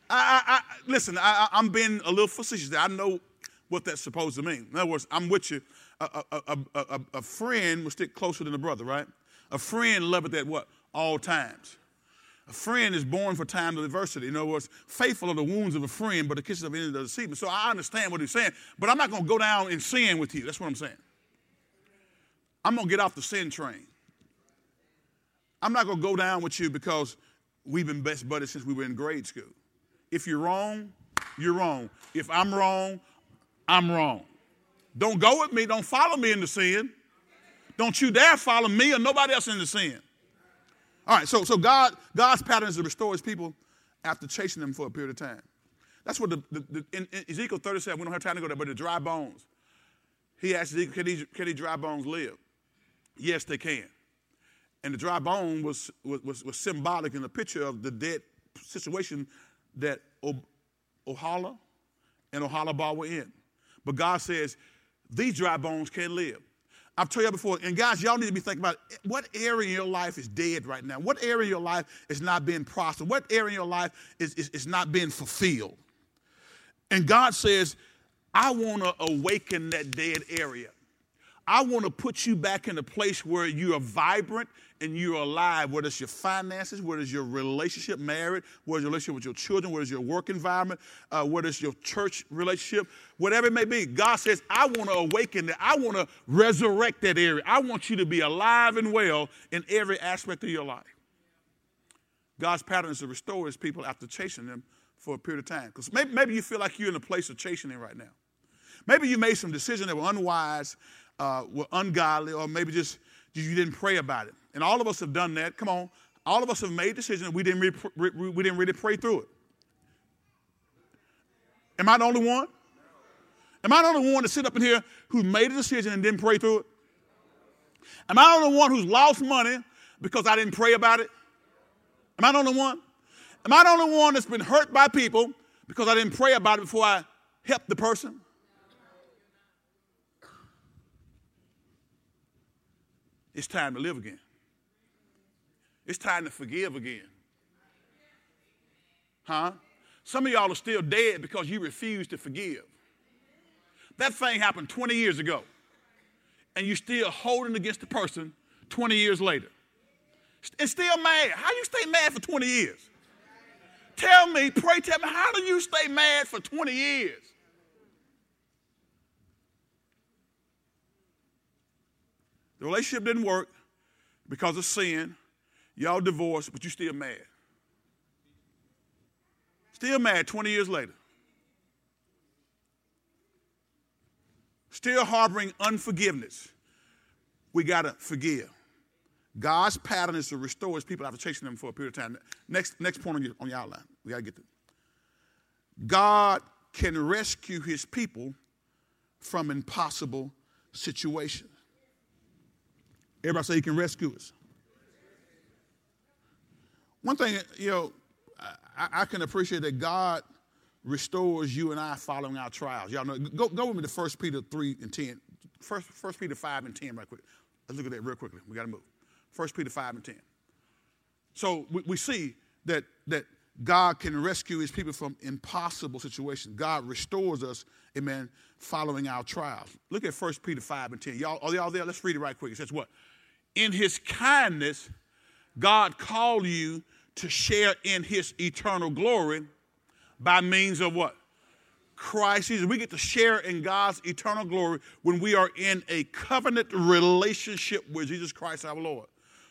I, I, I listen. I, am being a little facetious. I know what that's supposed to mean. In other words, I'm with you. A, a, a, a, friend will stick closer than a brother, right? A friend loveth at what? All times. A friend is born for times of adversity. In other words, faithful are the wounds of a friend, but the kisses of an enemy are deceitful. So I understand what he's saying, but I'm not going to go down in sin with you. That's what I'm saying. I'm going to get off the sin train. I'm not going to go down with you because we've been best buddies since we were in grade school. If you're wrong, you're wrong. If I'm wrong, I'm wrong. Don't go with me. Don't follow me into sin. Don't you dare follow me or nobody else into sin. All right, so, so God, God's pattern is to restore his people after chasing them for a period of time. That's what the, the, the in, in Ezekiel 37, we don't have time to go there, but the dry bones. He asked Ezekiel, can these, can these dry bones live? Yes, they can. And the dry bone was, was, was symbolic in the picture of the dead situation that Oholah and Oholibah were in. But God says, these dry bones can live. I've told you before, and guys, y'all need to be thinking about what area in your life is dead right now? What area in your life is not being prospered? What area in your life is, is, is not being fulfilled? And God says, I want to awaken that dead area. I want to put you back in a place where you are vibrant and you're alive, whether it's your finances, whether it's your relationship, married, whether it's your relationship with your children, whether it's your work environment, uh, whether it's your church relationship, whatever it may be. God says, I want to awaken that. I want to resurrect that area. I want you to be alive and well in every aspect of your life. God's pattern is to restore his people after chasing them for a period of time. Because maybe, maybe you feel like you're in a place of chasing them right now. Maybe you made some decisions that were unwise, uh, were ungodly, or maybe just you didn't pray about it. And all of us have done that. Come on. All of us have made decisions. We didn't, re- we didn't really pray through it. Am I the only one? Am I the only one to sit up in here who made a decision and didn't pray through it? Am I the only one who's lost money because I didn't pray about it? Am I the only one? Am I the only one that's been hurt by people because I didn't pray about it before I helped the person? It's time to live again. It's time to forgive again. Huh? Some of y'all are still dead because you refuse to forgive. That thing happened 20 years ago, and you're still holding against the person 20 years later. And still mad. How you stay mad for 20 years? Tell me, pray tell me, how do you stay mad for 20 years? The relationship didn't work because of sin. Y'all divorced, but you still mad. Still mad 20 years later. Still harboring unforgiveness. We got to forgive. God's pattern is to restore his people after chasing them for a period of time. Next, next point on your, on your outline. We got to get to God can rescue his people from impossible situations. Everybody say he can rescue us. One thing, you know, I, I, can appreciate that God restores you and I following our trials. Y'all know, go, go with me to 1 Peter 3 and 10. First, 1 Peter 5 and 10 right quick. Let's look at that real quickly. We got to move. 1 Peter 5 and 10. So we, we see that, that God can rescue his people from impossible situations. God restores us, amen, following our trials. Look at 1 Peter 5 and 10. Y'all, are y'all there? Let's read it right quick. It says what? In his kindness, God called you to share in his eternal glory by means of what? Christ Jesus. We get to share in God's eternal glory when we are in a covenant relationship with Jesus Christ our Lord.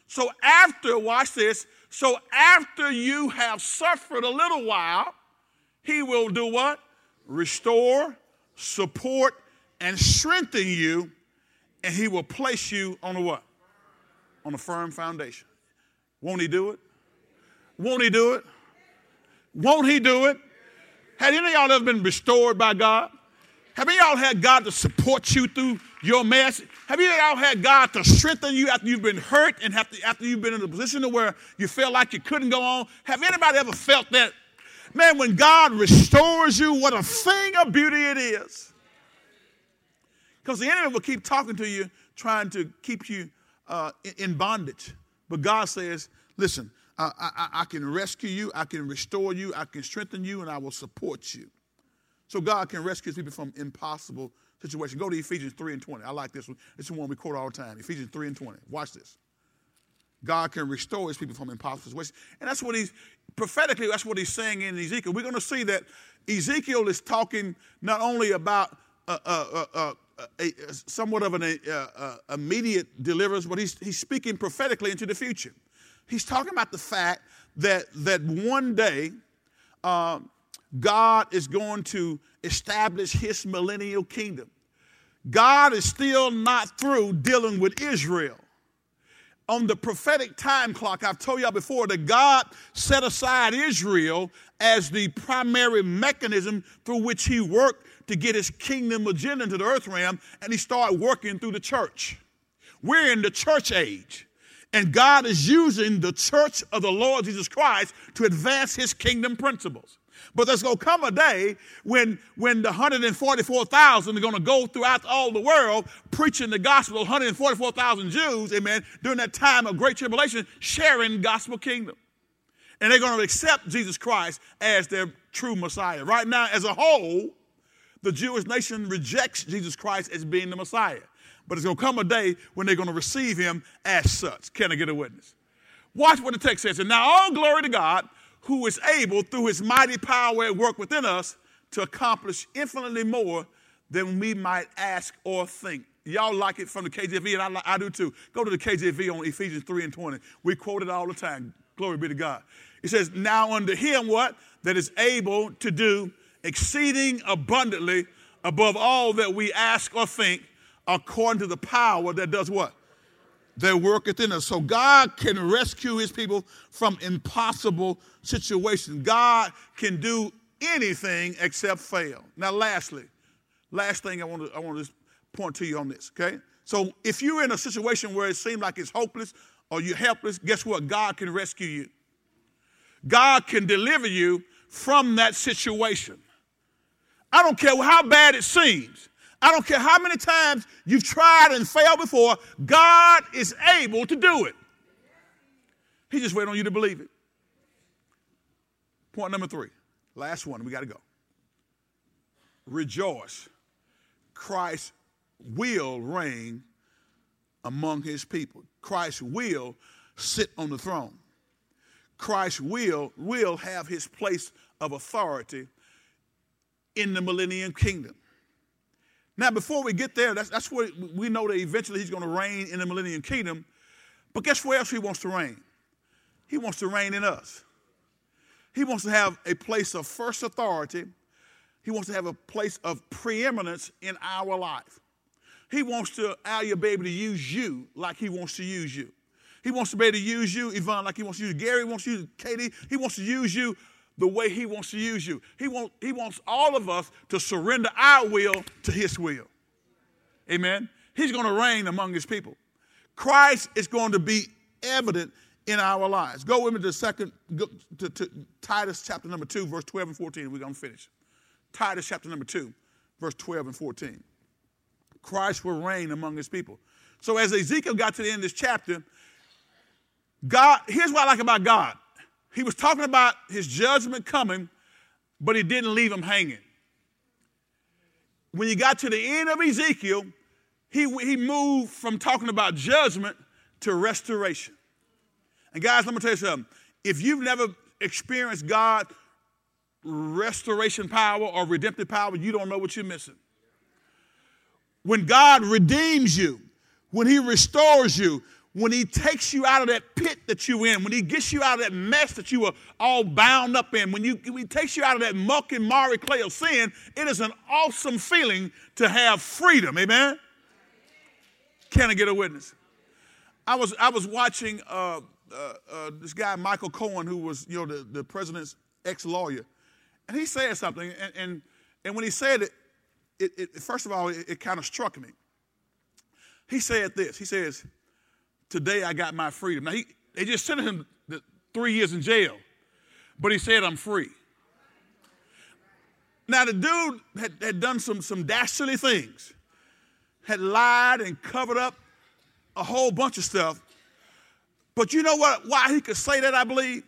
So after, watch this, so after you have suffered a little while, he will do what? Restore, support, and strengthen you, and he will place you on a what? On a firm foundation. Won't he do it? Won't he do it? Won't he do it? Have any of y'all ever been restored by God? Have any of y'all had God to support you through your mess? Have you all had God to strengthen you after you've been hurt and after, after you've been in a position where you felt like you couldn't go on? Have anybody ever felt that? Man, when God restores you, what a thing of beauty it is. Because the enemy will keep talking to you, trying to keep you uh, in bondage. But God says, listen, I, I, I can rescue you, I can restore you, I can strengthen you, and I will support you. So God can rescue his people from impossible situations. Go to Ephesians 3 and 20. I like this one. This is one we quote all the time. Ephesians 3 and 20. Watch this. God can restore his people from impossible situations. And that's what he's, prophetically, that's what he's saying in Ezekiel. We're going to see that Ezekiel is talking not only about uh, uh, uh, a, somewhat of an immediate deliverance, but he's, he's speaking prophetically into the future. He's talking about the fact that, that one day um, God is going to establish his millennial kingdom. God is still not through dealing with Israel. on the prophetic time clock, I've told y'all before that God set aside Israel as the primary mechanism through which He worked to get His kingdom agenda into the earth realm, and He started working through the church. We're in the church age, and God is using the church of the Lord Jesus Christ to advance His kingdom principles. But there's going to come a day when, when the 144,000 are going to go throughout all the world preaching the gospel, 144,000 Jews, amen, during that time of great tribulation, sharing gospel kingdom. And they're going to accept Jesus Christ as their true Messiah. Right now, as a whole, the Jewish nation rejects Jesus Christ as being the Messiah. But it's going to come a day when they're going to receive him as such. Can I get a witness? Watch what the text says. And now all glory to God who is able, through his mighty power at work within us, to accomplish infinitely more than we might ask or think. Y'all like it from the KJV, and I, I do too. Go to the KJV on Ephesians 3 and 20. We quote it all the time. Glory be to God. It says, Now unto him what? That is able to do exceeding abundantly above all that we ask or think, according to the power that does what? that worketh in us. So God can rescue his people from impossible situations. God can do anything except fail. Now, lastly, last thing I want to I want to point to you on this, okay? So if you're in a situation where it seems like it's hopeless or you're helpless, guess what? God can rescue you. God can deliver you from that situation. I don't care how bad it seems. I don't care how many times you've tried and failed before, God is able to do it. He just waiting on you to believe it. Point number three, last one, we got to go. Rejoice. Christ will reign among his people. Christ will sit on the throne. Christ will will have his place of authority in the millennium kingdom. Now, before we get there, that's, that's where we know that eventually he's going to reign in the millennium kingdom. But guess where else he wants to reign? He wants to reign in us. He wants to have a place of first authority. He wants to have a place of preeminence in our life. He wants to, Al, you be able to use you like he wants to use you. He wants to be able to use you, Yvonne, like he wants to use you. Gary wants to use Katie. He wants to use you the way He wants to use you. He, want, he wants all of us to surrender our will to His will. Amen. He's going to reign among His people. Christ is going to be evident in our lives. Go with me to second to, to Titus chapter number two, verse 12 and 14. We're gonna finish. Titus chapter number two, verse 12 and 14. Christ will reign among his people. So as Ezekiel got to the end of this chapter, God, here's what I like about God. He was talking about his judgment coming, but he didn't leave him hanging. When you got to the end of Ezekiel, he, he moved from talking about judgment to restoration. And guys, let me tell you something. If you've never experienced God restoration power or redemptive power, you don't know what you're missing. When God redeems you, when He restores you, when he takes you out of that pit that you're in, when he gets you out of that mess that you were all bound up in, when, you, when he takes you out of that muck and miry clay of sin, it is an awesome feeling to have freedom. Amen? Can I get a witness? I was, I was watching uh, uh, uh, this guy, Michael Cohen, who was you know, the, the president's ex lawyer, and he said something, and, and, and when he said it, it, it first of all, it, it kind of struck me. He said this He says, Today I got my freedom. Now, he, they just sent him three years in jail, but he said, I'm free. Now, the dude had, had done some, some dastardly things, had lied and covered up a whole bunch of stuff. But you know what? Why he could say that, I believe,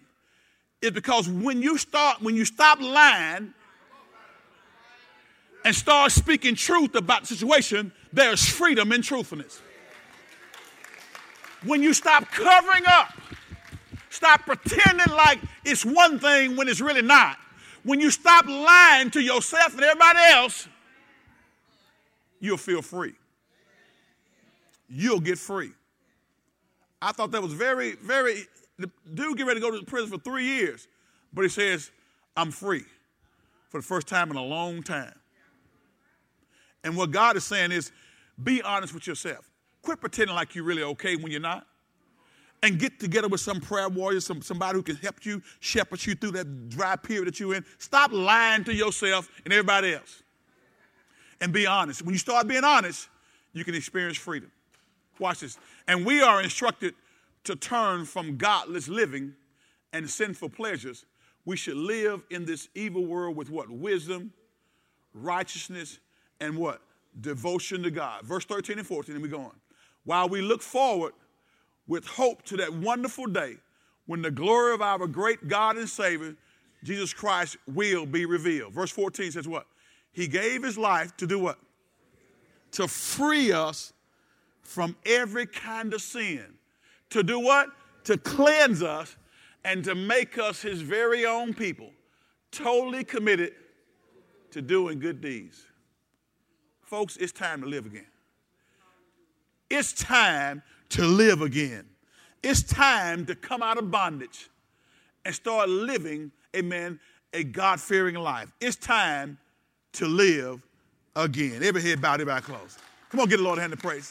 is because when you start, when you stop lying and start speaking truth about the situation, there's freedom in truthfulness when you stop covering up, stop pretending like it's one thing when it's really not, when you stop lying to yourself and everybody else, you'll feel free. You'll get free. I thought that was very, very. The dude get ready to go to prison for three years, but he says, I'm free for the first time in a long time. And what God is saying is, be honest with yourself. Quit pretending like you're really okay when you're not. and get together with some prayer warrior, some, somebody who can help you, shepherd you through that dry period that you're in. Stop lying to yourself and everybody else. And be honest. When you start being honest, you can experience freedom. Watch this. And we are instructed to turn from godless living and sinful pleasures. We should live in this evil world with what? Wisdom, righteousness, and what? Devotion to God. Verse 13 and 14, and we go on. While we look forward with hope to that wonderful day when the glory of our great God and Savior, Jesus Christ, will be revealed. Verse 14 says what? He gave his life to do what? To free us from every kind of sin. To do what? To cleanse us and to make us his very own people, totally committed to doing good deeds. Folks, it's time to live again. It's time to live again. It's time to come out of bondage and start living, amen, a God fearing life. It's time to live again. Every head bowed, everybody closed. Come on, get the Lord a hand of praise.